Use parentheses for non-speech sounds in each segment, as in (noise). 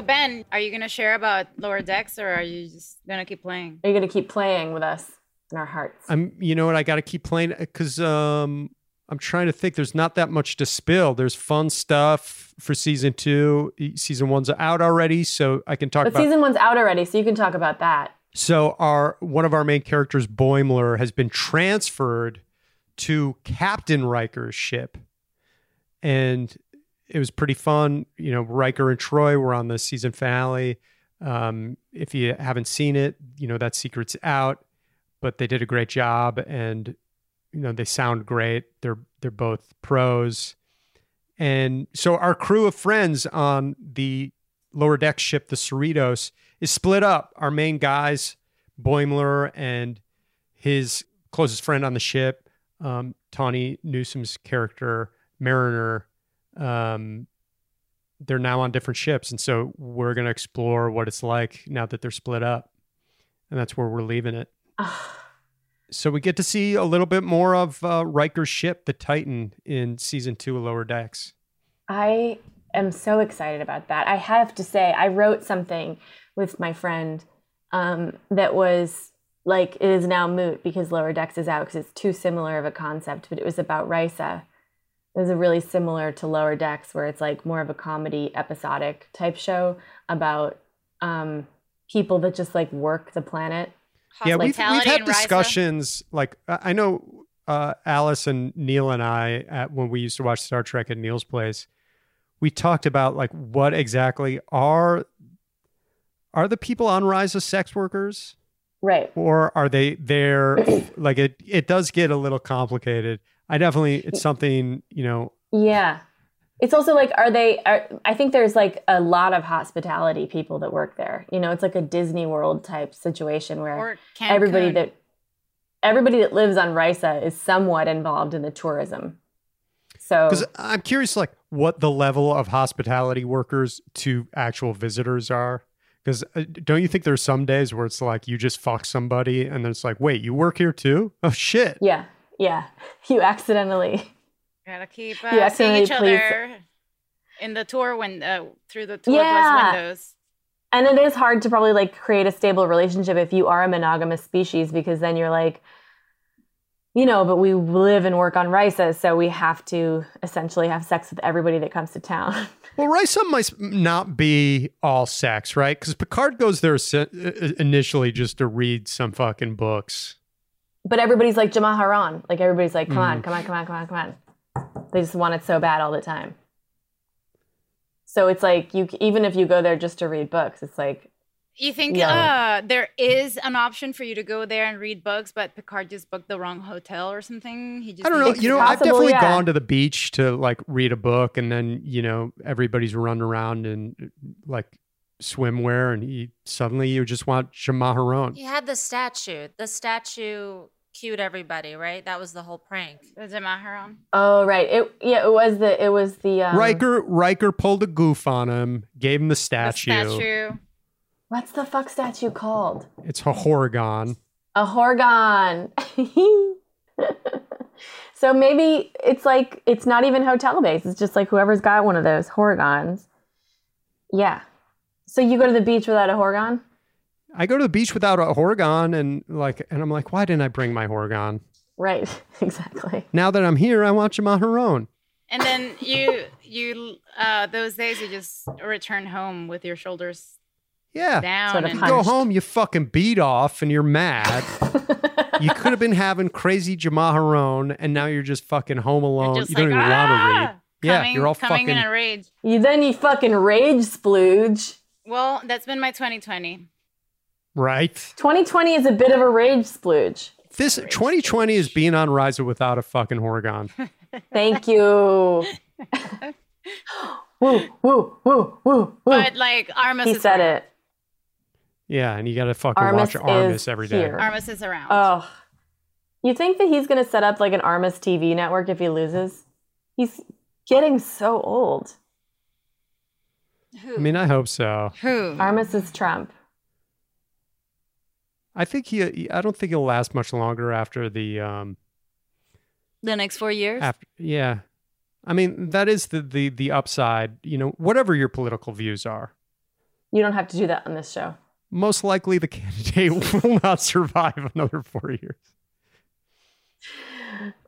So Ben, are you gonna share about lower decks, or are you just gonna keep playing? Are you going to keep playing with us in our hearts? I'm, you know what? I got to keep playing because um, I'm trying to think. There's not that much to spill. There's fun stuff for season two. Season one's out already, so I can talk but about. season one's out already, so you can talk about that. So our one of our main characters, Boimler, has been transferred to Captain Riker's ship, and it was pretty fun. You know, Riker and Troi were on the season finale. Um, if you haven't seen it, you know that secret's out, but they did a great job, and you know they sound great. They're they're both pros, and so our crew of friends on the lower deck ship, the Cerritos, is split up. Our main guys, Boimler and his closest friend on the ship, um, Tawny Newsome's character, Mariner, um, they're now on different ships. And so we're going to explore what it's like now that they're split up. And that's where we're leaving it. (sighs) So we get to see a little bit more of uh, Riker's ship, the Titan, in season two of Lower Decks. I am so excited about that. I have to say, I wrote something with my friend um, that was like, it is now moot because Lower Decks is out because it's too similar of a concept, but it was about Risa. It was a really similar to Lower Decks, where it's like more of a comedy, episodic type show about um, people that just like work the planet. yeah, we've, we've had and Risa. discussions. Like I I know uh, Alice and Neil and I, at, when we used to watch Star Trek at Neil's place, we talked about like what exactly are are the people on Risa sex workers, Right. or are they there? (clears throat) like it, it does get a little complicated. I definitely, it's something you know. Yeah. It's also like, are they, are, I think there's like a lot of hospitality people that work there. You know, it's like a Disney World type situation where everybody that, everybody that lives on Risa is somewhat involved in the tourism. So, Because I'm curious, like what the level of hospitality workers to actual visitors are. Because uh, don't you think there's some days where it's like you just fuck somebody and then it's like, wait, you work here too? (laughs) Oh shit! yeah, yeah. You accidentally, Gotta keep You uh, seeing accidentally each please- other in the tour window through the tour Yeah. bus windows. and it is hard to probably like create a stable relationship if you are a monogamous species because then you're like, you know, but we live and work on Risa, so we have to essentially have sex with everybody that comes to town. (laughs) Well, Risa might not be all sex, right? Because Picard goes there initially just to read some fucking books. but everybody's like Jamaharon. Like everybody's like, come Mm. on, come on, come on, come on, come on. They just want it so bad all the time. So it's like you even if you go there just to read books, it's like You think Yeah. uh, there is an option for you to go there and read books, but Picard just booked the wrong hotel or something? He just I don't know. You to- know, I've definitely yeah. gone to the beach to like read a book, and then you know everybody's running around in like swimwear, and you, suddenly you just want Jamaharon. He had the statue. The statue cued everybody, right? That was the whole prank. the Jamaharon. oh right. It yeah, it was the it was the um, Riker Riker pulled a goof on him, gave him the The statue. Statue. What's the fuck statue called? It's a Horga'hn. A Horga'hn. (laughs) so maybe it's like it's not even hotel based. It's just like whoever's got one of those Horga'hns. Yeah. So you go to the beach without a Horga'hn? I go to the beach without a Horga'hn, and like, and I'm like, why didn't I bring my Horga'hn? Right, (laughs) exactly. Now that I'm here, I want Jamaharon. And then you you uh those days you just return home with your shoulders Yeah. down Sort of and. Go home, you fucking beat off, and you're mad. (laughs) you could have been having crazy Jamaharon, and now you're just fucking home alone. just You don't like, even want to "Ah!" read. Yeah, coming, you're all coming fucking. in a rage. You then you fucking rage splooge. Well, that's been my 2020. Right. 2020 is a bit of a rage splooge. This 2020 is being on Risa without a fucking Horga'hn. (laughs) Thank you. (laughs) woo, woo, woo, woo, woo. But like Armus he is said around. it. Yeah, and you got to fucking Armus watch Armus is every day. here. Armus is around. Oh. You think that he's going to set up like an Armus TV network if he loses? He's getting so old. Who? I mean, I hope so. Who? Armus is Trump. I think he. I don't think he'll last much longer after the. um the next four years? After yeah, I mean that is the the the upside. You know, whatever your political views are, You don't have to do that on this show. Most likely the candidate (laughs) will not survive another four years.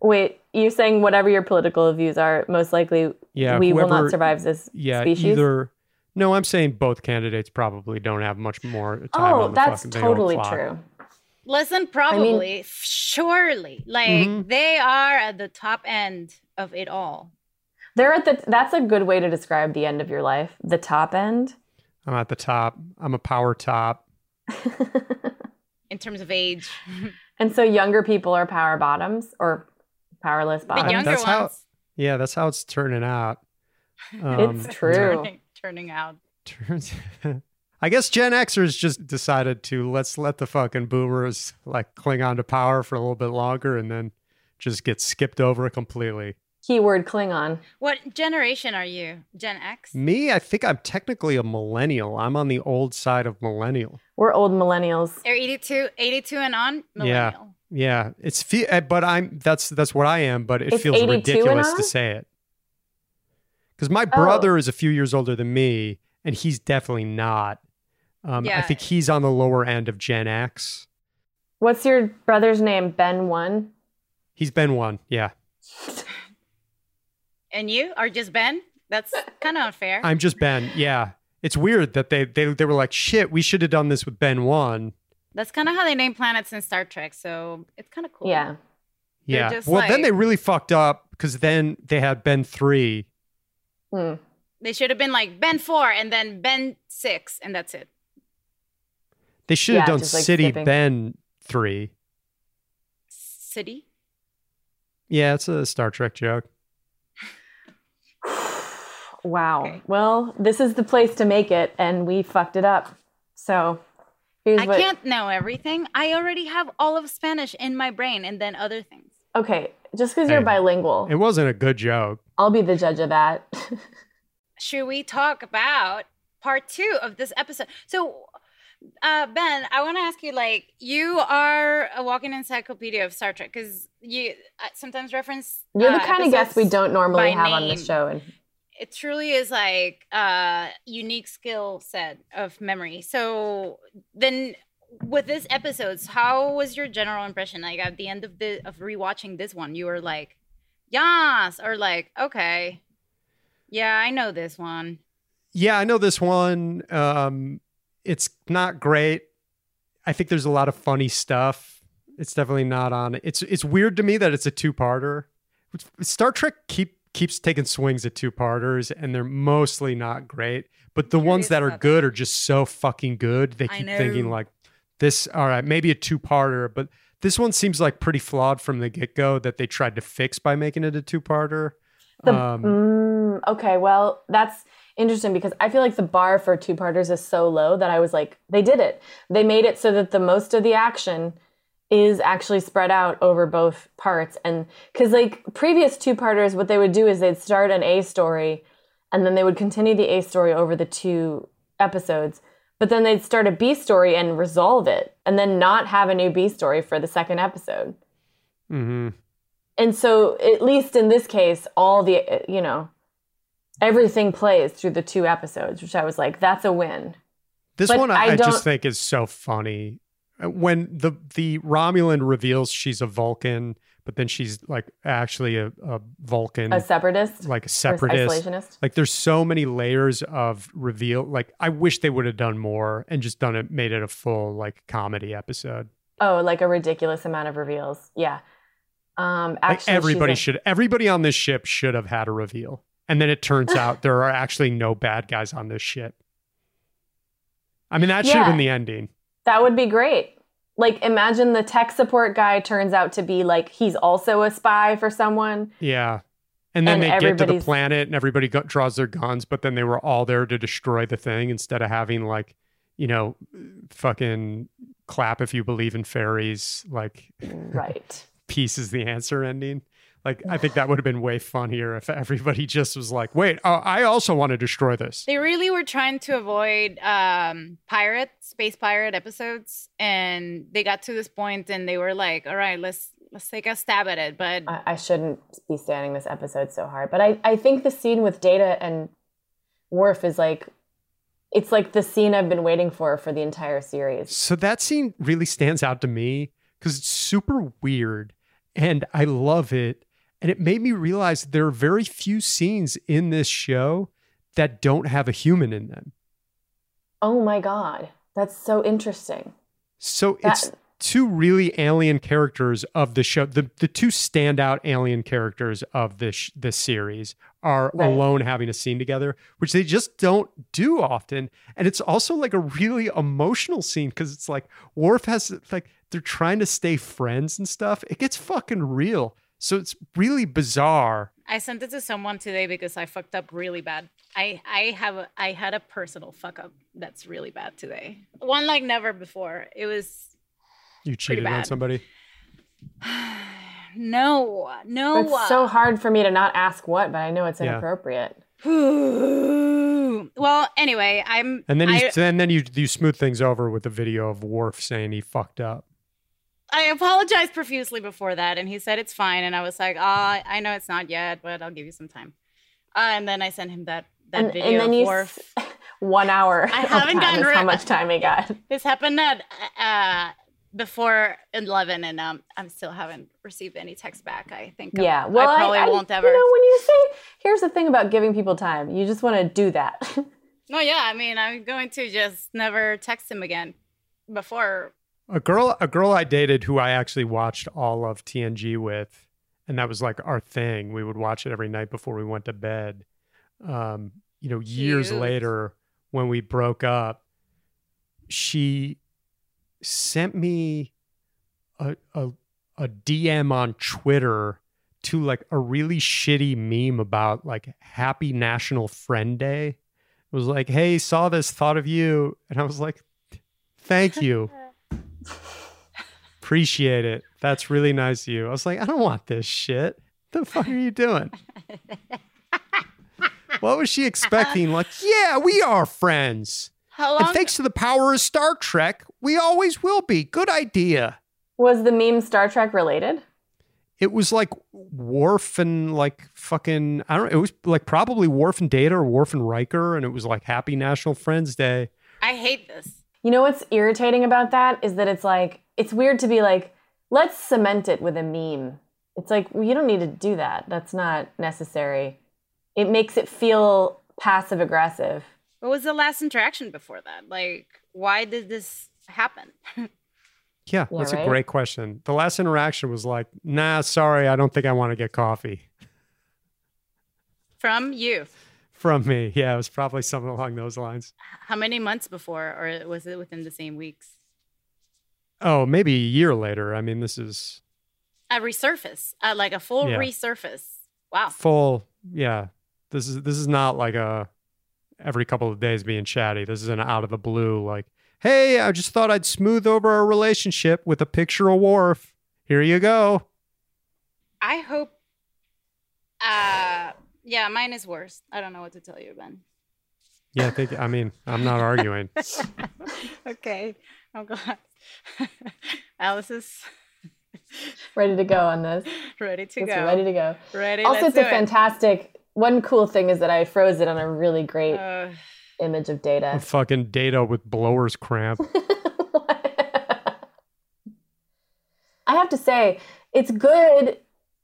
Wait, you're saying whatever your political views are, most likely Yeah, we will not survive this Yeah, species? either. No, I'm saying both candidates probably don't have much more time. oh, on the that's fucking thing on the totally clock. true. Listen, probably, surely. Like Mhm. they are at the top end of it all. They're at the that's a good way to describe the end of your life. The top end. I'm at the top. I'm a power top. (laughs) in terms of age. (laughs) And so younger people are power bottoms or powerless The bottoms. younger that's ones how- Yeah, that's how it's turning out. (laughs) Um, it's true. turning, turning out. turns I guess Gen Xers just decided to let's let the fucking boomers like cling on to power for a little bit longer and then just get skipped over completely. Keyword Klingon. What generation are you? Gen X? Me, I think I'm technically a millennial. I'm on the old side of millennial. We're old millennials. Or 82, 82 and on? Millennial. Yeah, it's fe- uh, but I'm that's that's what I am, but it It's feels ridiculous to say it. Cuz my Oh. brother is a few years older than me and he's definitely not. Um, I think he's on the lower end of Gen X. What's your brother's name? Ben One. He's Ben one, yeah. (laughs) And you are just Ben? That's kind of (laughs) unfair. I'm just Ben. Yeah. It's weird that they they they were like, shit, we should have done this with Ben one. That's kind of how they name planets in Star Trek. So it's kind of cool. Yeah. They're Yeah. just Well, then they really fucked up because then they had Ben three. Hmm. They should have been like Ben 4 and then Ben 6, and that's it. They should have Yeah, done just, like, City skipping. Ben three. City? Yeah, it's a Star Trek joke. Wow. Okay. Well, this is the place to make it, and we fucked it up. So here's I what. can't know everything. I already have all of Spanish in my brain and then other things. Okay, just because you're Hey, bilingual, It wasn't a good joke. I'll be the judge of that. (laughs) Should we talk about part two of this episode? So, uh, Ben, I want to ask you like, you are a walking encyclopedia of Star Trek because you uh, sometimes reference. you're the uh, kind of guest we don't normally by have on this show. And it truly is like a unique skill set of memory. So then with this episodes, how was your general impression? Like at the end of the of rewatching this one, you were like, Yes, or like, okay. Yeah, I know this one. Yeah, I know this one. Um, it's not great. I think there's a lot of funny stuff. It's definitely not on. It's it's weird to me that it's a two parter. Star Trek keep keeps taking swings at two parters, and they're mostly not great. But the ones that are about good are just so fucking good. They keep thinking like this. All right, maybe a two parter, but this one seems like pretty flawed from the get go. That they tried to fix by making it a two parter. the, Um, mm, okay, well, that's interesting because I feel like the bar for two parters is so low that I was like, they did it. They made it so that the most of the action is actually spread out over both parts. And because, like, previous two parters, what they would do is they'd start an A story and then they would continue the A story over the two episodes. But then they'd start a B story and resolve it and then not have a new B story for the second episode. Mm-hmm. And so, at least in this case, all the, uh, you know, everything plays through the two episodes, which I was like, that's a win. This But one I, I I just think is so funny. Uh, When the the Romulan reveals she's a Vulcan, but then she's like actually a, a Vulcan, A separatist, like a separatist. isolationist. Like there's so many layers of reveal. Like I wish they would have done more and just done it, made it a full like comedy episode. Oh, like a ridiculous amount of reveals. Yeah. Um, Like actually, she's everybody a- should, everybody on this ship should have had a reveal. And then it turns out there are actually no bad guys on this ship. I mean, that should have been the ending. That would be great. Like, imagine the tech support guy turns out to be like he's also a spy for someone. Yeah. And then And they get to the planet and everybody go- draws their guns, but then they were all there to destroy the thing instead of having like, you know, fucking clap if you believe in fairies, like (laughs) Right. peace is the answer ending. Like, I think that (sighs) would have been way funnier if everybody just was like, wait, uh, I also want to destroy this. They really were trying to avoid um, pirate, space pirate episodes, and they got to this point, and they were like, "All right, let's let's take a stab at it." But I, I shouldn't be standing this episode so hard, but I, I think the scene with Data and Worf is like, it's like the scene I've been waiting for for the entire series. So that scene really stands out to me because it's super weird and I love it. And it made me realize there are very few scenes in this show that don't have a human in them. Oh my god, that's so interesting. So That- it's two really alien characters of the show. The the two standout alien characters of this this series are Right. alone having a scene together, which they just don't do often. And it's also like a really emotional scene because it's like Worf has like they're trying to stay friends and stuff. It gets fucking real. So it's really bizarre. I sent it to someone today because I fucked up really bad. I I have a, I had a personal fuck up that's really bad today. One like never before. It was You cheated on somebody. (sighs) no, no. It's so hard for me to not ask what, but I know it's Yeah. inappropriate. (sighs) well, anyway, I'm And then you I, and then you you smooth things over with a video of Worf saying he fucked up. I apologized profusely before that, and he said it's fine, and I was like, "Ah, I know it's not yet, but I'll give you some time." Uh, and then I sent him that that And, video and then of you s- (laughs) one hour. I haven't gotten rid- how much time he got. This happened at uh, before eleven, and um, I still haven't received any text back. I think. Yeah, well, I probably I, won't ever. You know, when you say, here's the thing about giving people time, you just want to do that. (laughs) No, yeah, I mean, I'm going to just never text him again. Before, a girl a girl I dated who I actually watched all of TNG with, and that was like our thing. We would watch it every night before we went to bed. Um, you know, years Cute. later when we broke up, she sent me a, a a DM on Twitter to like a really shitty meme about like Happy National Friend Day. It was like, "Hey, saw this, thought of you," and I was like, "Thank you." (laughs) Appreciate it. That's really nice of you. I was like, I don't want this shit. The fuck are you doing? what was she expecting? Like, yeah, we are friends. how And thanks to the power of Star Trek, we always will be. Good idea. was the meme Star Trek related? It was like Worf and like fucking, I don't know. It was like probably Worf and Data or Worf and Riker. And it was like Happy National Friends Day. I hate this. You know what's irritating about that is that it's like, it's weird to be like, let's cement it with a meme. It's like, well, you don't need to do that. That's not necessary. It makes it feel passive aggressive. What was the last interaction before that? Like, why did this happen? (laughs) Yeah, Yeah, that's a great question. The last interaction was like, nah, sorry, I don't think I want to get coffee From you? From me. Yeah, it was probably something along those lines. How many months before, or was it within the same weeks? Oh, maybe a year later. I mean, this is A resurface, uh, like a full Yeah. resurface. Wow. full. Yeah, this is this is not like a every couple of days being chatty. This is an out of the blue. Like, hey, I just thought I'd smooth over our relationship with a picture of Worf. Here you go. I hope. Uh, yeah, mine is worse. I don't know what to tell you, Ben. Yeah, I think. I mean, I'm not arguing. (laughs) okay, I'm glad. (laughs) Alice is (laughs) Ready to go on this. ready to It's go. ready to go. Ready. Also, let's it's a do it. fantastic. One cool thing is that I froze it on a really great Uh, image of Data. Fucking data with blower's cramp. I have to say, it's good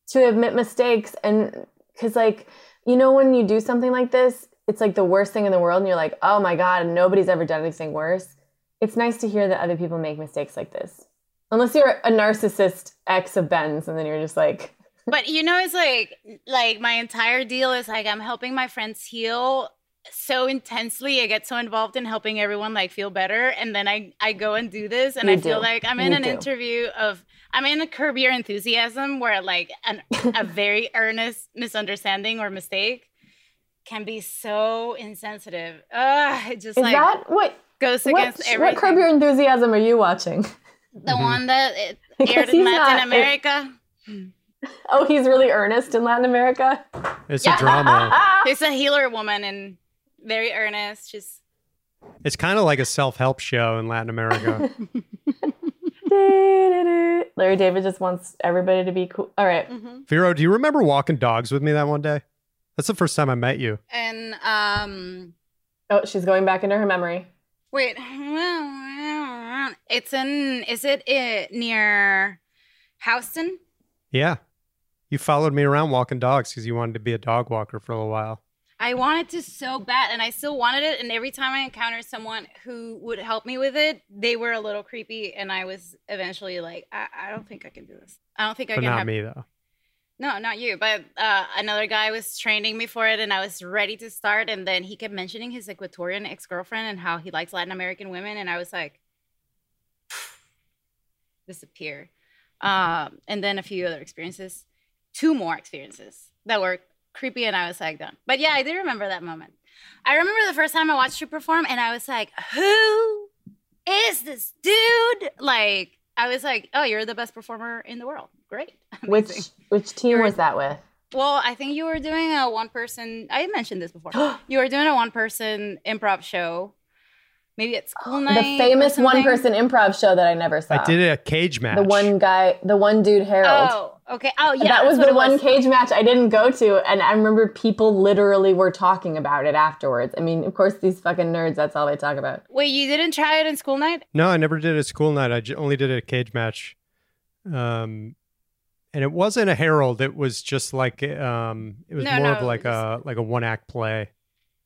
to admit mistakes and because, like, you know, when you do something like this, it's like the worst thing in the world, and you're like, oh my God, nobody's ever done anything worse. It's nice to hear that other people make mistakes like this. Unless you're a narcissist ex of Ben's, and then you're just like, But you know, it's like like my entire deal is like I'm helping my friends heal so intensely. I get so involved in helping everyone like feel better, and then I I go and do this, and You I feel like I'm in You an do. interview of I'm in a curb your enthusiasm where like an, a (laughs) very earnest misunderstanding or mistake can be so insensitive. Ugh, it just is like that what? goes What, against everything. what Curb Your Enthusiasm are you watching? the mm-hmm. one that it (laughs) aired in Latin not- America. Oh, he's really earnest in Latin America. It's a drama. it's a healer woman and very earnest. She's It's kind of like a self help show in Latin America. (laughs) (laughs) Larry David just wants everybody to be cool. All right. Vero, do you remember walking dogs with me that one day? That's the first time I met you. and um Oh, she's going back into her memory. wait. It's in is it uh, near Houston? Yeah. You followed me around walking dogs because you wanted to be a dog walker for a little while. I wanted to so bad and I still wanted it and every time I encountered someone who would help me with it, they were a little creepy and I was eventually like, I, I don't think I can do this. I don't think I But can not have me, though. No, not you, but uh, another guy was training me for it, and I was ready to start. And then he kept mentioning his Ecuadorian ex girlfriend and how he likes Latin American women, and I was like, disappear. Um, and then a few other experiences, two more experiences that were creepy, and I was like, done. But yeah, I do remember that moment. I remember the first time I watched you perform, and I was like, who is this dude? Like, I was like, oh, you're the best performer in the world. Great. Which (laughs) Amazing. which team was that with? Well, I think you were doing a one person. I mentioned this before. (gasps) you were doing a one person improv show, maybe at school (gasps) night. The famous one person improv show that I never saw. I did a cage match. The one guy, the one dude Harold. Oh, okay. Oh, yeah. that was the what it one cage match I didn't go to, and I remember people literally were talking about it afterwards. I mean, of course, these fucking nerds, that's all they talk about. Wait, you didn't try it in school night? No, I never did a school night. I j- only did a cage match. Um, and it wasn't a Harold. It was just like um, it was No, more no, of like a like a one act play.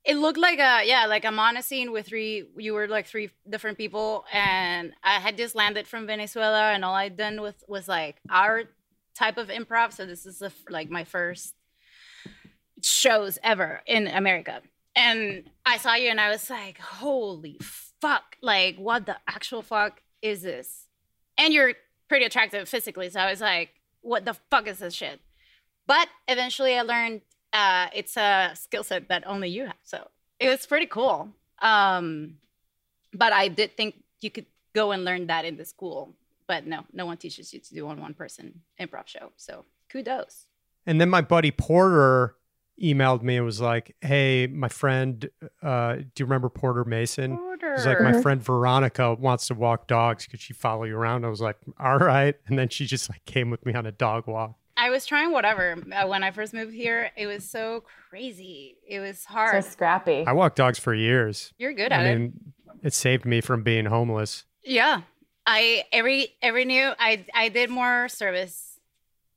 It looked like a yeah, like I'm on a monoscene with three. You were like three different people, and I had just landed from Venezuela, and all I'd done with was like our type of improv. So this is like my first shows ever in America, and I saw you, and I was like, holy fuck! Like, what the actual fuck is this? And you're pretty attractive physically, so I was like, what the fuck is this shit? But eventually, I learned uh, it's a skill set that only you have. So it was pretty cool. Um, but I did think you could go and learn that in the school. But no, no one teaches you to do one one person improv show. So kudos. And then my buddy Porter emailed me and was like, "Hey, my friend, uh, do you remember Porter Mason?" He's like, "My friend Veronica wants to walk dogs. Could she follow you around?" I was like, "All right." And then she just like came with me on a dog walk. I was trying whatever uh, when I first moved here. It was so crazy. It was hard. So scrappy. I walked dogs for years. You're good at I it. mean, it saved me from being homeless. Yeah. I every every new I I did more service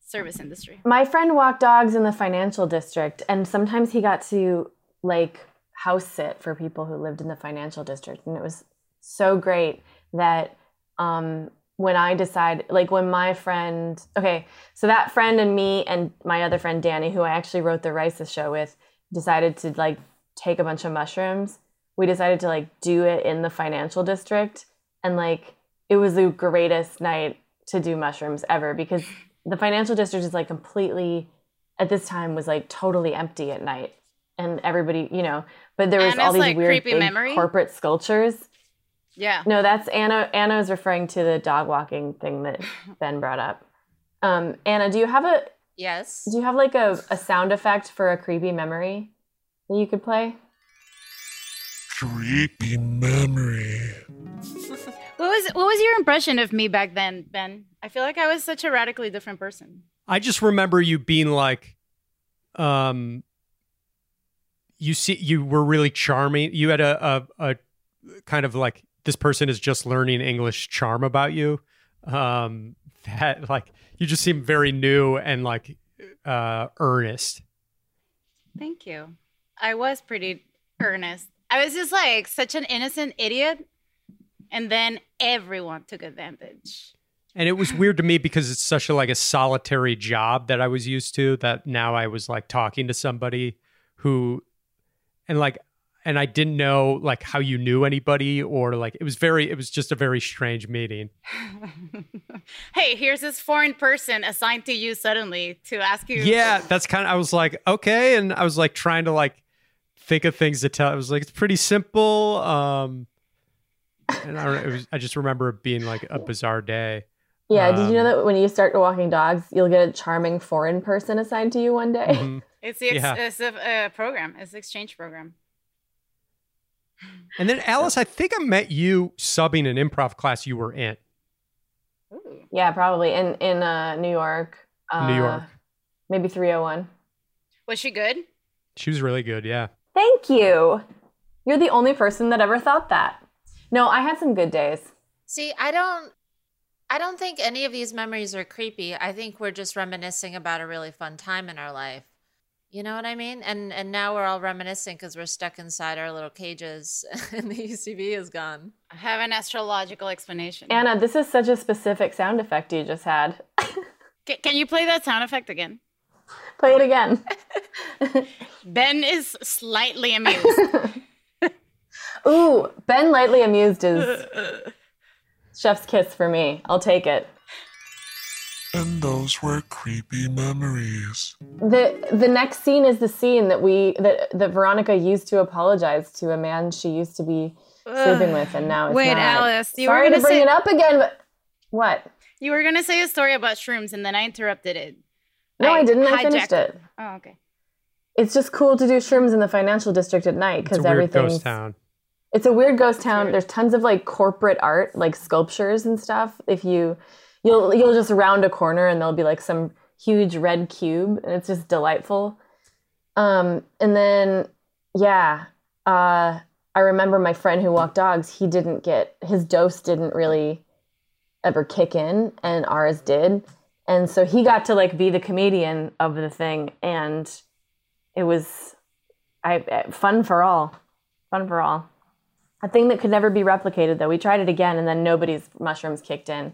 service industry. My friend walked dogs in the financial district, and sometimes he got to like house sit for people who lived in the financial district, and it was so great that um, when I decide, like when my friend, okay, so that friend and me and my other friend Danny, who I actually wrote the Rices show with, decided to like take a bunch of mushrooms. We decided to like do it in the financial district, and like it was the greatest night to do mushrooms ever because the financial district is like completely at this time was like totally empty at night and everybody you know but there was And all these like, weird creepy big memory? corporate sculptures Yeah. no that's anna anna is referring to the dog walking thing that (laughs) ben brought up um anna do you have a Yes. do you have like a, a sound effect for a creepy memory that you could play Creepy memory. (laughs) What was what was your impression of me back then, Ben? I feel like I was such a radically different person. I just remember you being like, um, you see you were really charming. You had a a, a kind of like this person is just learning English charm about you. Um, that like you just seem very new and like uh earnest. Thank you. I was pretty earnest. I was just like such an innocent idiot. And then everyone took advantage. And it was (sighs) weird to me because it's such a like a solitary job that I was used to that now I was like talking to somebody who and like and I didn't know like how you knew anybody or like it was very it was just a very strange meeting. (laughs) hey, here's this foreign person assigned to you suddenly to ask you. Yeah, that's kind of I was like, okay, and I was like trying to like think of things to tell. I was like, it's pretty simple. Um and I know, it was I just remember it being like a bizarre day. Yeah, did you know Um, that when you start walking dogs, you'll get a charming foreign person assigned to you one day? Mhm. It's the ex- Yeah. it's a uh, program. It's the exchange program. And then Alice, I think I met you subbing an improv class you were in. Yeah, probably in in uh, New York. Uh, New York. maybe 301. Was she good? She was really good, yeah. Thank you. You're the only person that ever thought that. No, I had some good days. See, I don't I don't think any of these memories are creepy. I think we're just reminiscing about a really fun time in our life. You know what I mean? And and now we're all reminiscing because we're stuck inside our little cages (laughs) and the UCB is gone. I have an astrological explanation. Anna, this is such a specific sound effect you just had. (laughs) Ca- can you play that sound effect again? Play it again. (laughs) Ben is slightly amused. Ooh, Ben lightly amused is chef's kiss for me. I'll take it. And those were creepy memories. The the next scene is the scene that we that, that Veronica used to apologize to a man she used to be sleeping with and now is Wait, not. Alice, you were Sorry to gonna bring say- it up again, but what? you were gonna say a story about shrooms, and then I interrupted it. No, I, didn't. I finished it. Oh, okay. It's just cool to do shrooms in the financial district at night because weird everything's ghost town. It's a weird ghost town. weird. There's tons of like corporate art, like sculptures and stuff. If you you'll you'll just round a corner and there'll be like some huge red cube and it's just delightful. Um and then yeah, uh I remember my friend who walked dogs, he didn't get his dose didn't really ever kick in and ours did. And so he got to like be the comedian of the thing and it was I fun for all. Fun for all. A thing that could never be replicated, though. We tried it again, and then nobody's mushrooms kicked in.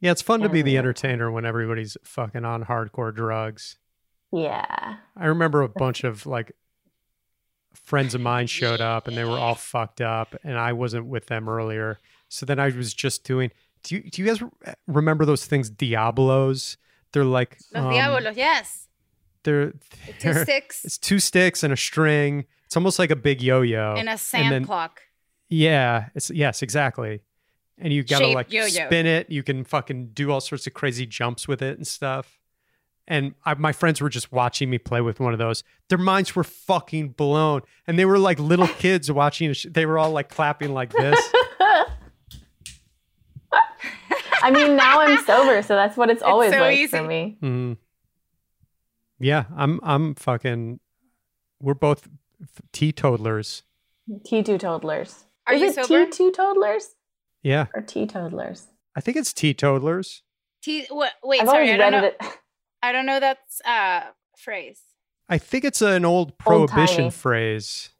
Yeah, it's fun to be the entertainer when everybody's fucking on hardcore drugs. Yeah. I remember a bunch of like friends of mine showed up and they were all fucked up and I wasn't with them earlier. So then I was just doing Do you do you guys remember those things Diablos? They're like Los um, Diabolos, yes. They're, Two they're- sticks It's two sticks and a string. It's almost like a big yo-yo. and a sand then- clock. Yeah, it's yes, exactly. And you gotta Shaped like yo-yo. spin it. You can fucking do all sorts of crazy jumps with it and stuff. And I, my friends were just watching me play with one of those. Their minds were fucking blown, and they were like little (laughs) kids watching. sh- They were all like clapping like this. (laughs) I mean, now I'm sober, so that's what it's always so like easy. for me. Mhm. Yeah, I'm. I'm fucking. We're both f- teetotalers. T2 toddlers. Are Is you it sober? T2 toddlers Yeah, or teetotalers. I think it's teetotalers. T- wait, wait I've sorry, (laughs) I don't know. it. I don't know that uh, phrase. I think it's an old prohibition Old-timey. phrase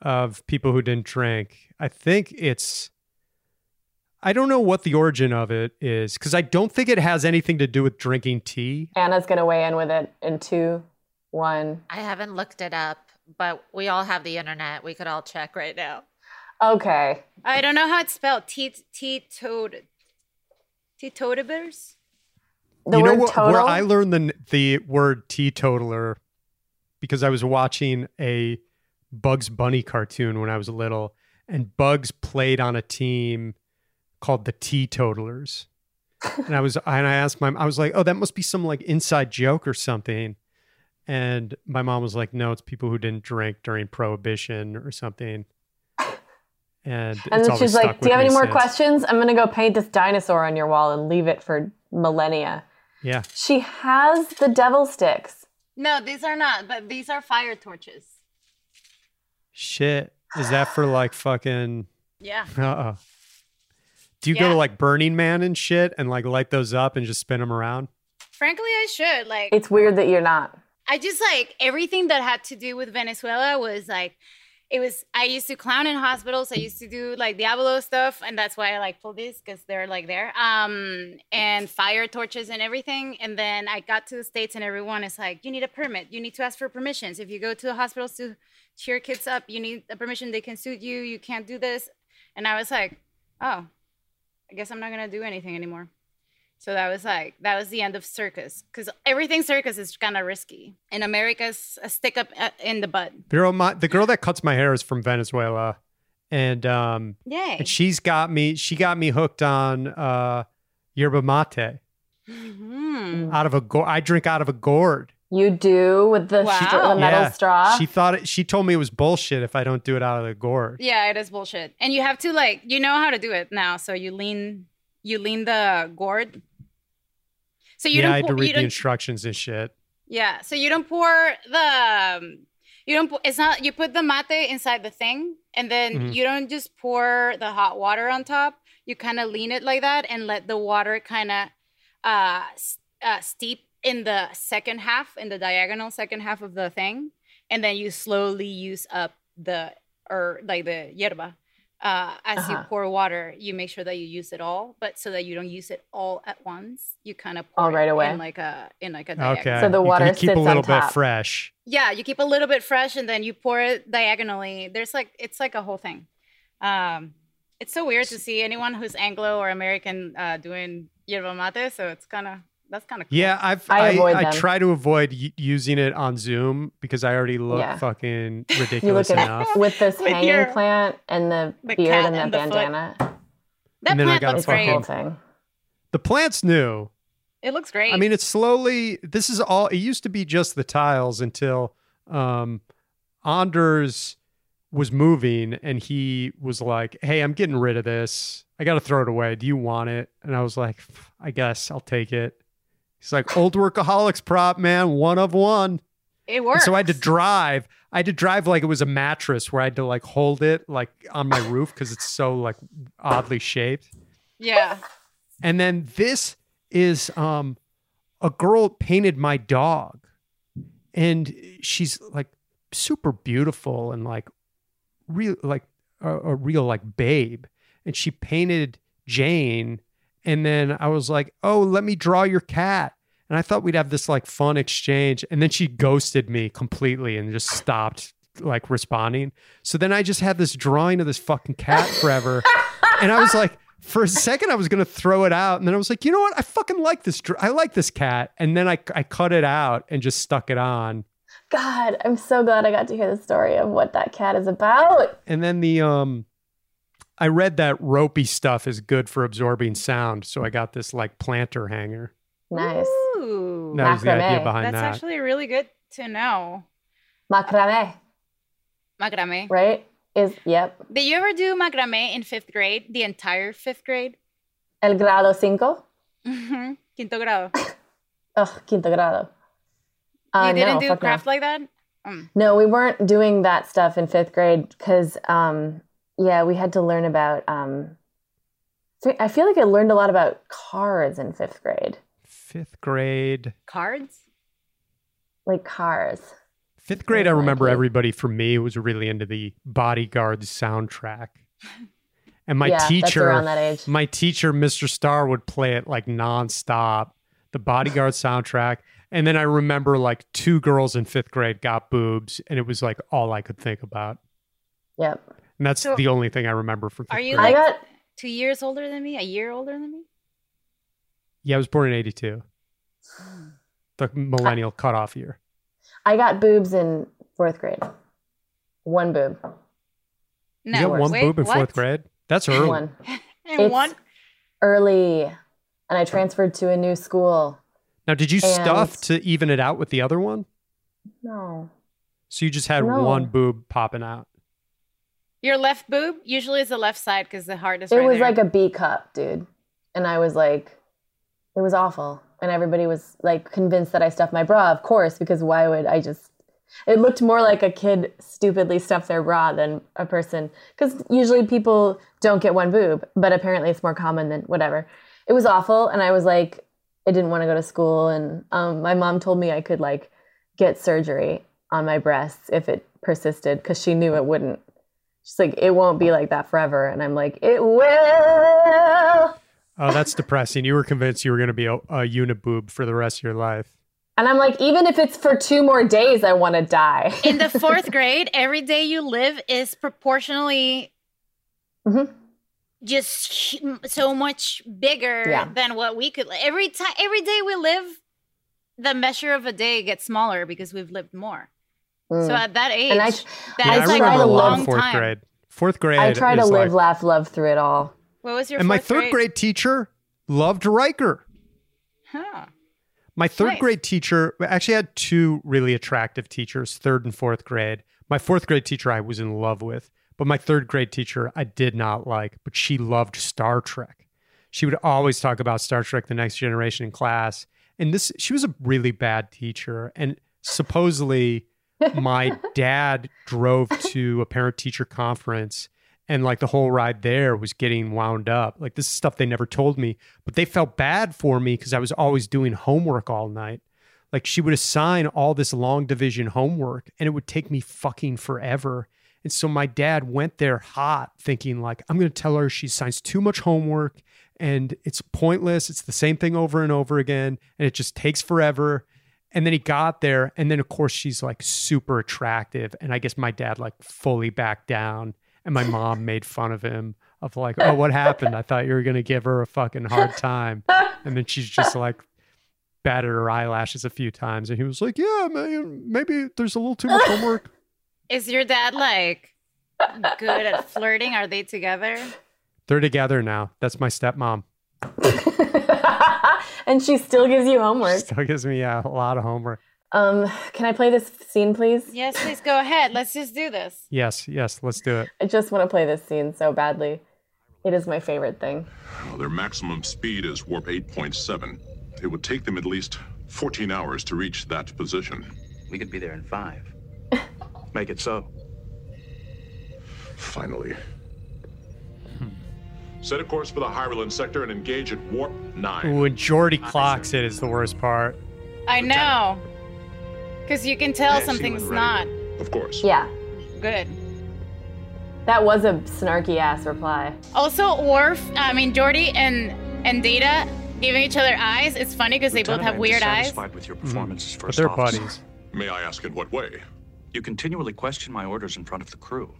of people who didn't drink. I think it's I don't know what the origin of it is cuz I don't think it has anything to do with drinking tea. Anna's going to weigh in with it in two, one. I haven't looked it up, but we all have the internet. We could all check right now. Okay. I don't know how it's spelled. T T toad. Teetotallers? The you know what, total. where I learned the the word teetotaler because I was watching a Bugs Bunny cartoon when I was little and Bugs played on a team called the Teetotalers. (laughs) and I was and I asked my I was like, "Oh, that must be some like inside joke or something." And my mom was like, "No, it's people who didn't drink during prohibition or something." And, and it's then she's like, Do you have any more since." questions? I'm going to go paint this dinosaur on your wall and leave it for millennia. Yeah. She has the devil sticks. No, these are not, but these are fire torches. Shit. Is that for like fucking Yeah. (laughs) uh oh. Do you go to like Burning Man and shit and like light those up and just spin them around? Frankly, I should. Like, It's weird that you're not. I just like everything that had to do with Venezuela was like, it was. I used to clown in hospitals. I used to do like Diablo stuff, and that's why I like pull these because they're like there. Um, and fire torches and everything. And then I got to the states, and everyone is like, "You need a permit. You need to ask for permissions. If you go to the hospitals to cheer kids up, you need a permission. They can suit you. You can't do this." And I was like, "Oh, I guess I'm not gonna do anything anymore." So that was like that was the end of circus because everything circus is kind of risky, and America's a stick up uh, in the butt. Girl, my the girl that cuts my hair is from Venezuela. And um Yay! and she's got me she got me hooked on uh yerba mate Mhm. out of a go- I drink out of a gourd. You do with the, Wow. str- the metal Yeah. straw. She thought it she told me it was bullshit if I don't do it out of the gourd. Yeah, it is bullshit, and you have to like you know how to do it now. So you lean you lean the gourd. So you yeah, don't I had to read the instructions and shit. Yeah, so you don't pour the um, you don't it's not you put the mate inside the thing and then Mhm. you don't just pour the hot water on top. You kind of lean it like that and let the water kind of uh, uh steep in the second half in the diagonal second half of the thing and then you slowly use up the or like the yerba. Uh, as you Uh-huh. pour water, you make sure that you use it all, but so that you don't use it all at once, you kind of pour All right it away. in like a in like a diagonal. Okay. So the You- water you keep sits a little bit fresh. Yeah, you keep a little bit fresh and then you pour it diagonally. There's like it's like a whole thing. Um, it's so weird to see anyone who's Anglo or American uh, doing yerba mate. So it's kind of that's kind of cool. Yeah, I've I I, I, try to avoid y- using it on Zoom because I already look Yeah. fucking ridiculous look enough. with this With hanging your- plant and the, the beard cat and the and the foot. bandana. that and then I plant gotta looks It's the great. thing. The plant's new. It looks great. I mean, it's slowly. This is all. It used to be just the tiles until um, Anders was moving, and he was like, "Hey, I'm getting rid of this. I got to throw it away. Do you want it?" And I was like, "I guess I'll take it." He's like, "Old workaholics prop, man, one of one." it And so I had to drive. I had to drive like it was a mattress, where I had to like hold it like on my (laughs) roof because it's so like oddly shaped. yeah. And then this is um a girl painted my dog. And she's like super beautiful and like real like a, a real like babe. And she painted Jane and then I was like, "Oh, let me draw your cat." And I thought we'd have this like fun exchange and then she ghosted me completely and just stopped like responding. So then I just had this drawing of this fucking cat (laughs) forever. and I was like, for a second, I was gonna throw it out, and then I was like, you know what? I fucking like this. dr- I like this cat, and then I I cut it out and just stuck it on. God, I'm so glad I got to hear the story of what that cat is about. And then the um, I read that ropey stuff is good for absorbing sound, so I got this like planter hanger. Nice. Ooh. That was the idea Macrame. behind That's that. actually really good to know. Macrame, Macrame. right? Is yep. Did you ever do macrame in fifth grade? The entire fifth grade? El grado cinco. Mhm. Quinto grado. (laughs) Ugh, quinto grado. Uh, you didn't no, do fuck no. craft like that? Mm. No, we weren't doing that stuff in fifth grade because, um, yeah, we had to learn about. Um, I feel like I learned a lot about cars in fifth grade, Fifth grade. Cards? like cars. Fifth grade, I remember Likely. everybody for me was really into the Bodyguard soundtrack. (laughs) And my Yeah, that's teacher, around that age. my teacher, Mr. Starr, would play it like nonstop, the Bodyguard (laughs) soundtrack. And then I remember like two girls in fifth grade got boobs, and it was like all I could think about. Yep. And that's So- the only thing I remember from fifth Are you grade. Like got two years older than me? A year older than me? yeah, I was born in 82, the hmm. millennial cutoff year. I got boobs in fourth grade. One boob. No. you got one wait, boob in what? fourth grade? That's early. One. (laughs) And It's one? early, and I transferred to a new school. Now, did you stuff to even it out with the other one? No. So you just had No. one boob popping out. Your left boob usually is the left side because the heart is It right was there. like a B cup, dude. And I was like, it was awful. And everybody was like convinced that I stuffed my bra, of course, because why would I just It looked more like a kid stupidly stuffed their bra than a person. Because usually people don't get one boob, but apparently it's more common than whatever. It was awful. And I was like, I didn't want to go to school. And um, my mom told me I could like get surgery on my breasts if it persisted because she knew it wouldn't. She's like, it won't be like that forever. And I'm like, it will. Oh, that's depressing. You were convinced you were going to be a, a uniboob for the rest of your life. And I'm like, even if it's for two more days, I want to die. In the (laughs) fourth grade, every day you live is proportionally Mhm. just so much bigger Yeah. than what we could. Every time, every day we live, the measure of a day gets smaller because we've lived more. So Mm. at that age, And I- that's yeah, I like remember to a a lot long of fourth time. grade. Fourth grade. I try to live, like- laugh, love through it all. What was your and my third grade teacher loved Riker. Huh. My third Nice. grade teacher actually had two really attractive teachers, third and fourth grade. My fourth grade teacher I was in love with, but my third grade teacher I did not like, but she loved Star Trek. She would always talk about Star Trek The Next Generation in class. And this she was a really bad teacher and supposedly my dad drove to a parent teacher conference and like the whole ride there was getting wound up. Like this is stuff they never told me, but they felt bad for me because I was always doing homework all night. Like she would assign all this long division homework and it would take me fucking forever. And so my dad went there hot thinking like I'm going to tell her she signs too much homework and it's pointless. It's the same thing over and over again and it just takes forever. And then he got there and then of course she's like super attractive and I guess my dad like fully backed down and my mom (laughs) made fun of him of like, "Oh, what happened? I thought you were going to give her a fucking hard time." And then she's just like batted her eyelashes a few times and he was like, "Yeah, maybe there's a little too much homework." (laughs) Is your dad like good at flirting? Are they together? They're together now. That's my stepmom. (laughs) and she still gives you homework. She Still gives me yeah, a lot of homework. Um, can I play this scene, please? Yes, please go ahead. Let's just do this. Yes, yes, let's do it. I just want to play this scene so badly. It is my favorite thing. Well, their maximum speed is warp 8.7. It would take them at least 14 hours to reach that position. We could be there in five. (laughs) Make it so. Finally. Set a course for the Hyralan sector and engage at warp 9. When Geordi clocks it is the worst part. I know. Because you can tell something's not. Of course. Yeah, good. that was a snarky ass reply. Also, Worf, I mean, Geordi and and Data giving each other eyes. It's funny because they both Lieutenant, have I'm weird eyes. dissatisfied with your mm-hmm. performance as But first they're officer. buddies. May I ask in what way? You continually question my orders in front of the crew.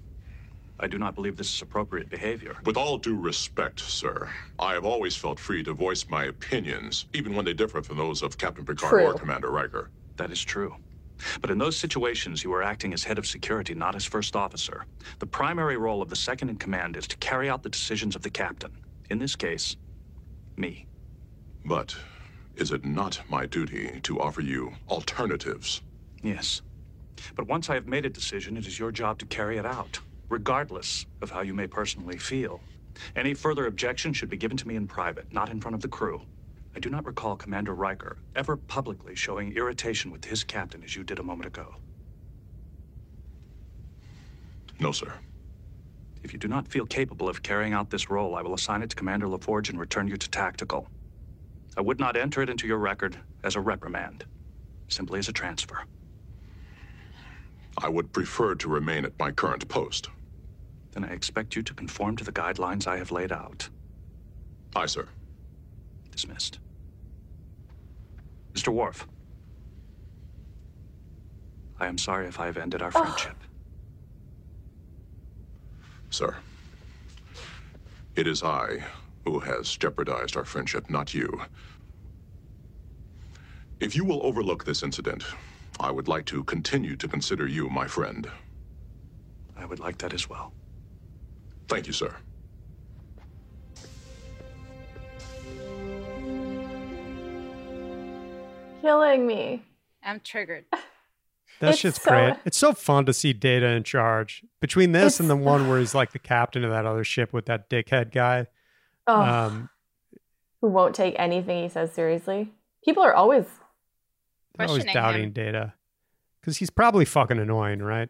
I do not believe this is appropriate behavior. With all due respect, sir, I have always felt free to voice my opinions, even when they differ from those of Captain Picard True. or Commander Riker. That is true. But in those situations, you are acting as head of security, not as first officer. The primary role of the second in command is to carry out the decisions of the captain. In this case, me. But is it not my duty to offer you alternatives? Yes. But once I have made a decision, it is your job to carry it out, regardless of how you may personally feel. Any further objection should be given to me in private, not in front of the crew. I do not recall Commander Riker ever publicly showing irritation with his captain as you did a moment ago. No, sir. If you do not feel capable of carrying out this role, I will assign it to Commander LaForge and return you to tactical. I would not enter it into your record as a reprimand, simply as a transfer. I would prefer to remain at my current post. Then I expect you to conform to the guidelines I have laid out. Aye, sir. Dismissed. Mr. Worf. I am sorry if I have ended our friendship. Sir. It is I who has jeopardized our friendship, not you. If you will overlook this incident, I would like to continue to consider you my friend. I would like that as well. Thank you, sir. Killing me. I'm triggered. (laughs) That It's shit's so- great. It's so fun to see Data in charge. Between this and the one where he's (laughs) like the captain of that other ship with that dickhead guy. Oh, Um, who won't take anything he says seriously. People are always always Questioning doubting him. Data. Because he's probably fucking annoying, right?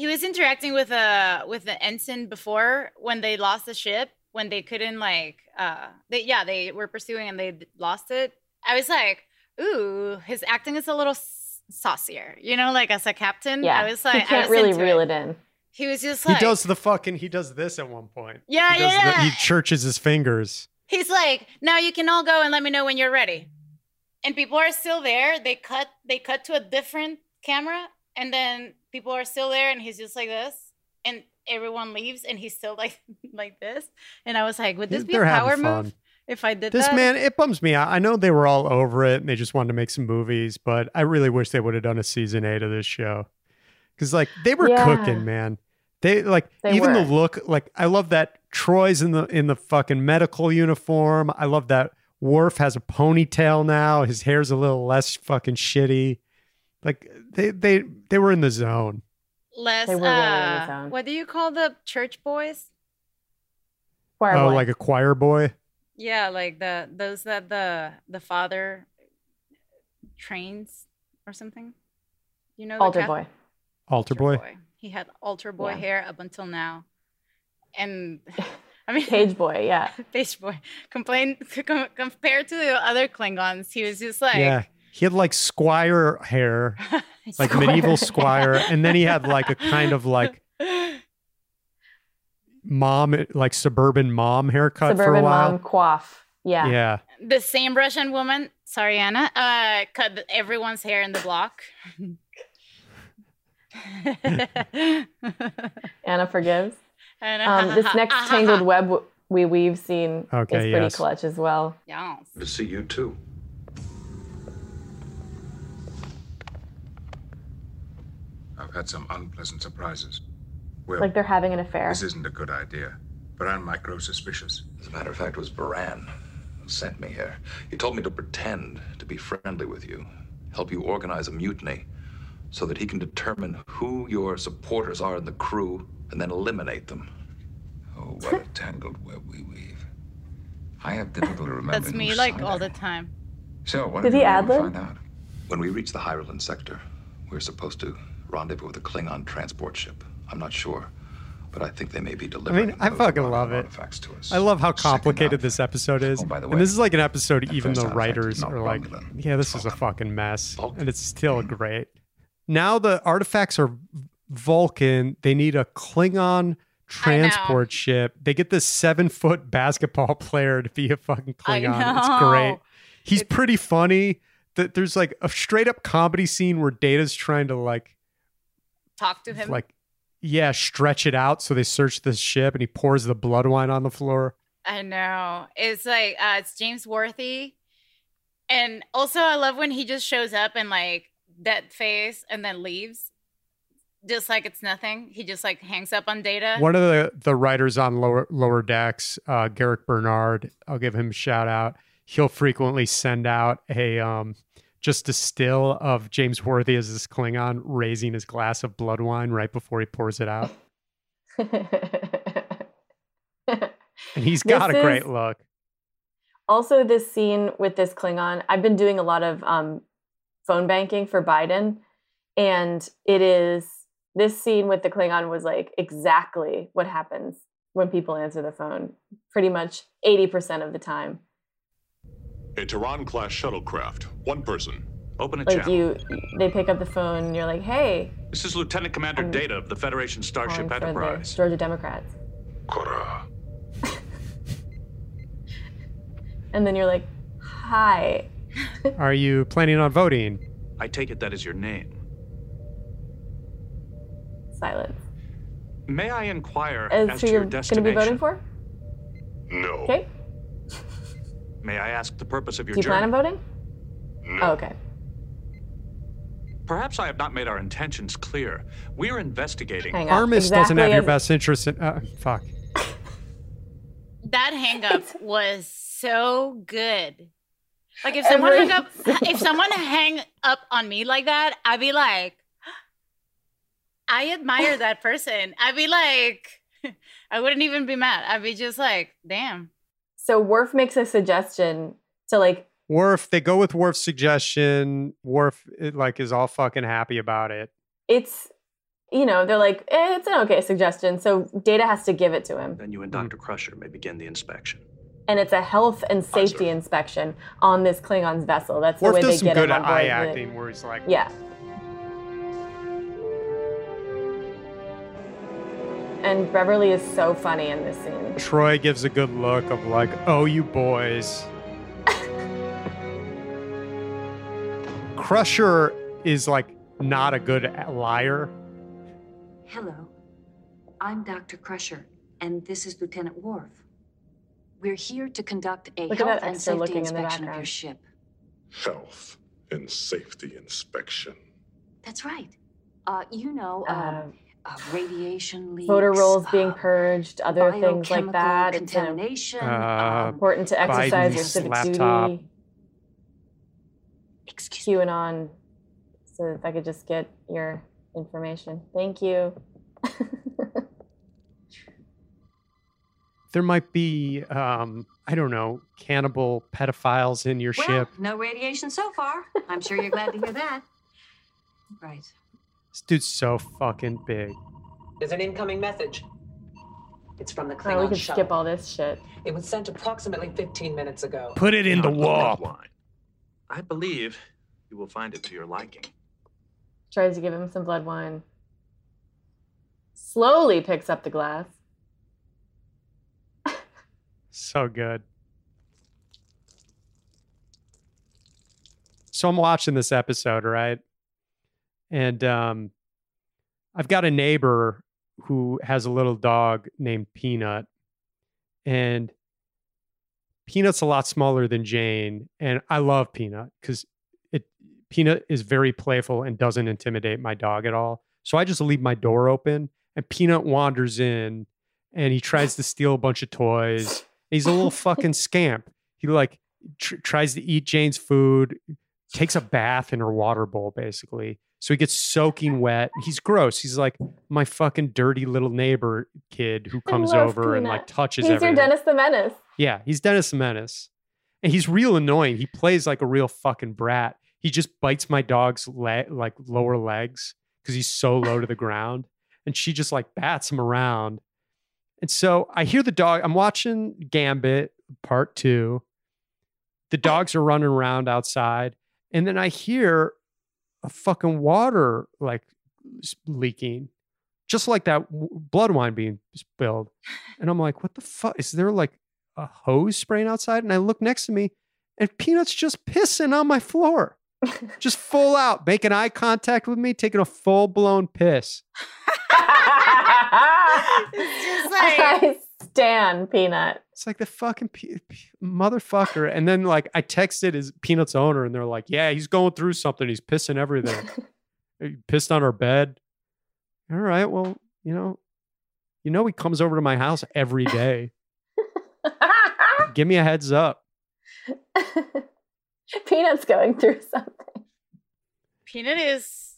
He was interacting with a with the ensign before when they lost the ship when they couldn't like uh they yeah they were pursuing and they lost it i was like ooh his acting is a little s- saucier you know like as a captain Yeah, i was like he I can't was really into reel it. it in. he was just like he does the fucking. He does this at one point. Yeah, he does yeah, the- he churches his fingers. he's like now you can all go and let me know when you're ready and people are still there they cut they cut to a different camera and then people are still there and he's just like this and everyone leaves and he's still (laughs) like like this and i was like would this be They're a power move if i did This that man, it bums me out. I know they were all over it and they just wanted to make some movies, but I really wish they would have done a season eight of this show. Because like they were Yeah. cooking, man. They like They even the look. Like I love that Troi's in the in the fucking medical uniform. I love that Worf has a ponytail now. His hair's a little less fucking shitty. Like they they they were in the zone. less They were really in the uh zone. what do you call the church boys Choir oh, boy. like a choir boy. yeah like the those that the the father trains or something you know the altar Cath- boy. Altar boy. he had altar boy Yeah. hair up until now and (laughs) i mean Page boy, yeah. (laughs) Page boy complain (laughs) com- compared to the other Klingons, he was just like yeah, he had like squire hair, (laughs) like Squire. medieval squire, and then he had like a kind of like mom, like suburban mom haircut for a Suburban while. mom coif. Yeah. Yeah. the same Russian woman. Sorry, Anna. Uh, cut everyone's hair in the block. (laughs) Anna forgives. And, Um, this next tangled web we weave scene Okay, is pretty yes. clutch as well. Yes. To see you too. I've had some unpleasant surprises. Will, Like they're having an affair. this isn't a good idea. Baran might grow suspicious. As a matter of fact, it was Baran who sent me here. He told me to pretend to be friendly with you, help you organize a mutiny, so that he can determine who your supporters are in the crew and then eliminate them. Oh, what a tangled web we weave. I have difficulty (laughs) remembering. That's me whose like all the time. So, what Did did he you ad-lib? find out? When we reach the Hyralan sector, we're supposed to rendezvous with a Klingon transport ship. I'm not sure, but I think they may be I delivering. mean, I fucking love it. artifacts to us. I love how complicated artifact. this episode is. Oh, by the way, and this is like an episode even the writers are like, Romulan, yeah, this it's is a fucking mess. Vulcan. And it's still great. Now the artifacts are Vulcan. They need a Klingon transport ship. They get this seven foot basketball (laughs) player to be a fucking Klingon. It's great. He's pretty funny. That there's like a straight up comedy scene where Data's trying to like Talk to him. like yeah, stretch it out so they search the ship and he pours the blood wine on the floor. I know. It's like uh, it's James Worthy, and also I love when he just shows up and like that face and then leaves, just like it's nothing. He just like hangs up on Data. One of the, the writers on lower lower decks, uh, Garrick Bernard, I'll give him a shout out. He'll frequently send out a um, just a still of James Worthy as this Klingon raising his glass of blood wine right before he pours it out, and he's got This a great look. also, this scene with this Klingon, I've been doing a lot of um, phone banking for Biden, and it is this scene with the Klingon was like exactly what happens when people answer the phone, pretty much eighty percent of the time. A Toron class shuttlecraft. One person. Open a Like channel. you, they pick up the phone, and you're like, "Hey, This is Lieutenant Commander I'm Data of the Federation Starship calling the Enterprise. Georgia Democrats," Koral. (laughs) and then you're like, "Hi." (laughs) Are you planning on voting? I take it that is your name. Silence. May I inquire As as who to you're your going to be voting for? No. Okay. May I ask the purpose of your Do you journey? plan on voting? No. Oh, okay. Perhaps I have not made our intentions clear. We are investigating. Hang on. Armus doesn't have your best interest in. Uh, fuck. (laughs) that hang up (laughs) was so good. Like if someone Every- hung up, (laughs) if someone hang up on me like that, I'd be like, (gasps) I admire that person. I'd be like, I wouldn't even be mad. I'd be just like, damn. So Worf makes a suggestion to like Worf, they go with Worf's suggestion. Worf it, like is all fucking happy about it. It's, you know, they're like, eh, it's an okay suggestion. So Data has to give it to him. Then you and Dr. Crusher may begin the inspection. And it's a health and safety inspection on this Klingon's vessel. That's the Worf way they some get good him on board. eye acting where he's like, Yeah. And Beverly is so funny in this scene. Troi gives a good look of like, oh, you boys. Crusher is like not a good liar. Hello, I'm Dr. Crusher, and this is Lieutenant Worf. We're here to conduct a Look health and safety looking in inspection of your ship. Health and safety inspection. That's right. Uh, you know, um, uh, radiation leaks, Voter rolls uh, being purged, other things like biochemical that. It's contamination. Uh, important to exercise your civic laptop. duty. Excuse me. QAnon. So if I could just get your information. Thank you. There might be, um, I don't know, cannibal pedophiles in your well, ship. no radiation so far. I'm sure you're glad to hear that. Right. This dude's so fucking big. There's an incoming message. It's from the Oh, Klingon we can shuttle. skip all this shit. It was sent approximately 15 minutes ago. Put it in the wall. I believe you will find it to your liking. Tries to give him some blood wine. Slowly picks up the glass. So good. So I'm watching this episode, right? And um I've got a neighbor who has a little dog named Peanut. And Peanut's a lot smaller than Jane, and I love Peanut cuz it Peanut is very playful and doesn't intimidate my dog at all. So I just leave my door open and Peanut wanders in and he tries to steal a bunch of toys. He's a little fucking (laughs) scamp. He like tr- tries to eat Jane's food, takes a bath in her water bowl basically. So he gets soaking wet. He's gross. He's like my fucking dirty little neighbor kid who comes over and like touches He's everything. your Dennis the Menace. Yeah, he's Dennis the Menace. And he's real annoying. He plays like a real fucking brat. He just bites my dog's leg, like lower legs, because he's so low to the ground. And she just like bats him around. And so I hear the dog. I'm watching Gambit part two. The dogs are running around outside. And then I hear a fucking water like leaking, just like that w- blood wine being spilled. And I'm like, what the fuck? Is there like a hose spraying outside? And I look next to me and Peanut's just pissing on my floor, just full out, making eye contact with me, taking a full blown piss. (laughs) it's just (laughs) I stand Peanut. It's like the fucking pe- pe- motherfucker. And then like I texted his Peanut's owner and they're like, yeah, he's going through something. He's pissing everything. (laughs) he pissed on our bed. All right, well, you know, you know he comes over to my house every day. (laughs) Give me a heads up. Peanut's going through something. Peanut is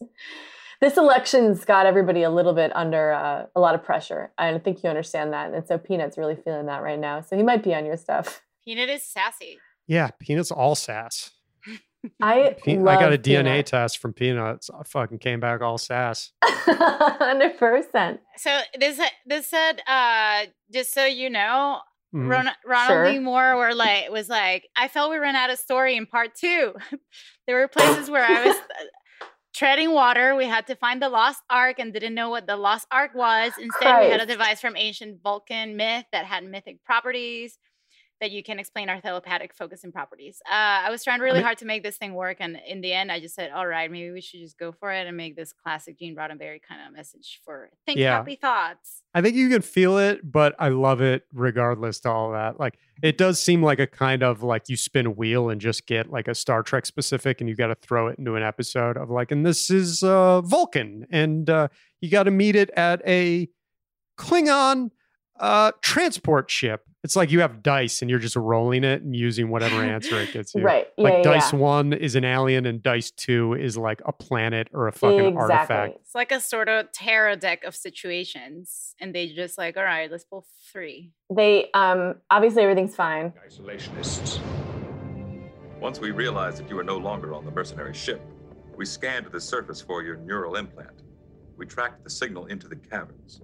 This election's got everybody a little bit under uh, a lot of pressure. I think you understand that. And so Peanut's really feeling that right now. So he might be on your stuff. Peanut is sassy. Yeah, Peanut's all sass. (laughs) I Pe- I got a DNA Peanut. test from Peanuts. I fucking came back all sass. (laughs) 100%. So this this said, uh, just so you know, Mhm. Ron- Ronald Sure. D. Moore were like was like, I felt we ran out of story in part two. (laughs) there were places where I was treading water. We had to find the lost ark and didn't know what the lost ark was. Instead, we had a device from ancient Vulcan myth that had mythic properties that you can explain our telepathic focus and properties. Uh, I was trying really mean- hard to make this thing work, and in the end, I just said, "All right, maybe we should just go for it and make this classic Gene Roddenberry kind of message for think Yeah. happy thoughts." I think you can feel it, but I love it regardless to all that. Like it does seem like a kind of like you spin a wheel and just get like a Star Trek specific and you got to throw it into an episode of like, and this is uh Vulcan and uh you got to meet it at a Klingon uh transport ship. It's like you have dice and you're just rolling it and using whatever answer it gets you. Right. Like Yeah, yeah, dice yeah. one is an alien and dice two is like a planet or a fucking artifact. It's like a sort of tarot deck of situations, and they just like, "All right, let's pull three. They, um, obviously everything's fine. Isolationists. Once we realized that you were no longer on the mercenary ship, we scanned the surface for your neural implant. We tracked the signal into the caverns.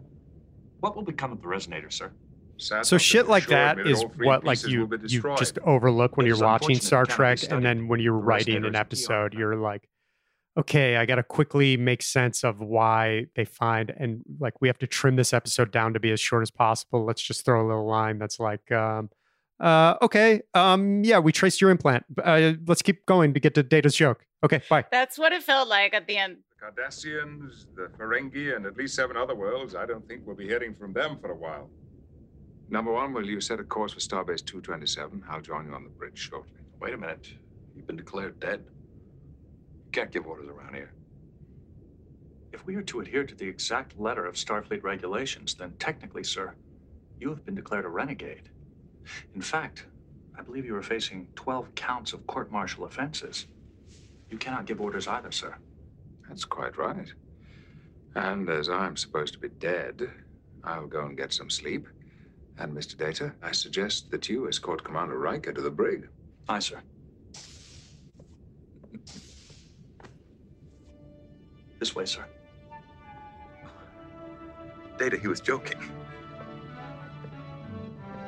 What will become of the resonator, sir? So shit like that is what like you you just overlook when It's you're watching Star it cannot be Trek, and then when you're The writing an episode, you're like, okay, I got to quickly make sense of why they find, and like we have to trim this episode down to be as short as possible. Let's just throw a little line that's like, um, uh, okay, um, yeah, we traced your implant. Uh, let's keep going to get to Data's joke. Okay, bye. That's what it felt like at the end. The Cardassians, the Ferengi, and at least seven other worlds. I don't think we'll be hearing from them for a while. Number one, will you set a course for Starbase 227? I'll join you on the bridge shortly. Wait a minute. You've been declared dead. You can't give orders around here. If we are to adhere to the exact letter of Starfleet regulations, then technically, sir, you have been declared a renegade. In fact, I believe you are facing 12 counts of court martial offenses. You cannot give orders either, sir. That's quite right. And as I'm supposed to be dead, I'll go and get some sleep. And, Mr. Data, I suggest that you escort Commander Riker to the brig. Aye, sir. This way, sir. Data, he was joking.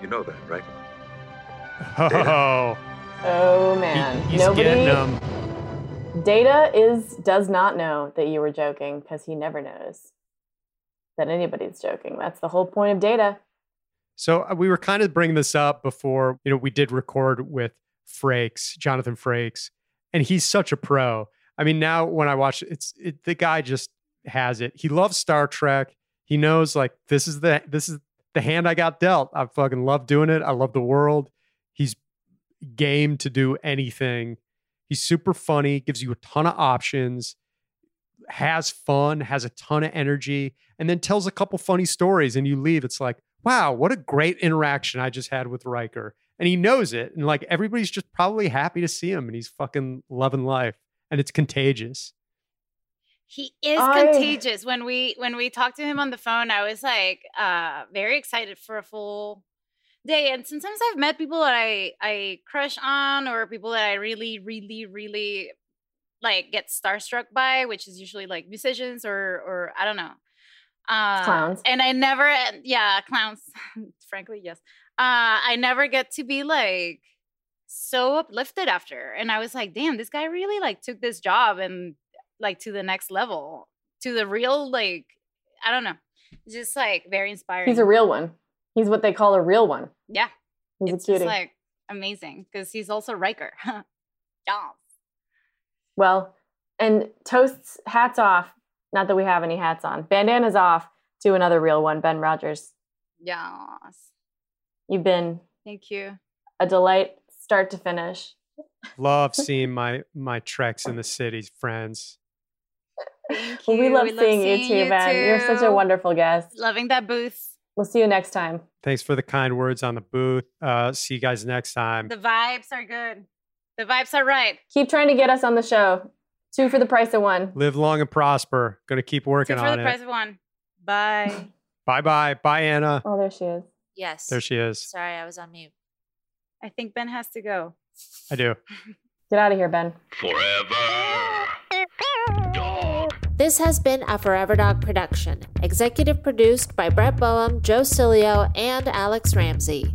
You know that, right? (laughs) Oh, Oh man, he's nobody. getting 'em. Data is does not know that you were joking because he never knows that anybody's joking. That's the whole point of Data. So uh, we were kind of bringing this up before, you know, we did record with Frakes, Jonathan Frakes, and he's such a pro. I mean, now when I watch it's it, the guy just has it. He loves Star Trek. He knows like this is the this is the hand I got dealt. I fucking love doing it. I love the world. He's game to do anything. He's super funny, gives you a ton of options, has fun, has a ton of energy, and then tells a couple funny stories. And you leave, it's like, wow, what a great interaction I just had with Riker. And he knows it. And like everybody's just probably happy to see him and he's fucking loving life. And it's contagious. He is I- contagious. When we when we talked to him on the phone, I was like uh very excited for a full day. And sometimes I've met people that I I crush on or people that I really, really, really like get starstruck by, which is usually like musicians or or I don't know. Uh Clowns. And I never yeah, clowns. (laughs) Frankly, yes. Uh I never get to be like so uplifted after. And I was like, damn, this guy really like took this job and like to the next level, to the real like I don't know. Just like very inspiring. He's a real one. He's what they call a real one. Yeah. He's it's a cutie. just like amazing because he's also Riker. (laughs) yeah. Well, and toasts, hats off. Not that we have any hats on. Bandanas off to another real one, Ben Rogers. Yes. You've been Thank you. a delight, start to finish. Love seeing (laughs) my my treks in the city, friends. Thank Well, you. we love seeing you seeing too, Ben. You're such a wonderful guest. Loving that booth. We'll see you next time. Thanks for the kind words on the booth. Uh, see you guys next time. The vibes are good. The vibes are right. Keep trying to get us on the show. Two for the price of one. Live long and prosper. Gonna keep working Two working for on the it. price of one. Bye. (laughs) Bye bye. Bye, Anna. Oh, there she is. Yes. There she is. Sorry, I was on mute. I think Ben has to go. I do. (laughs) Get out of here, Ben. Forever. Dog. This has been a Forever Dog production, executive produced by Brett Boehm, Joe Cilio, and Alex Ramsey.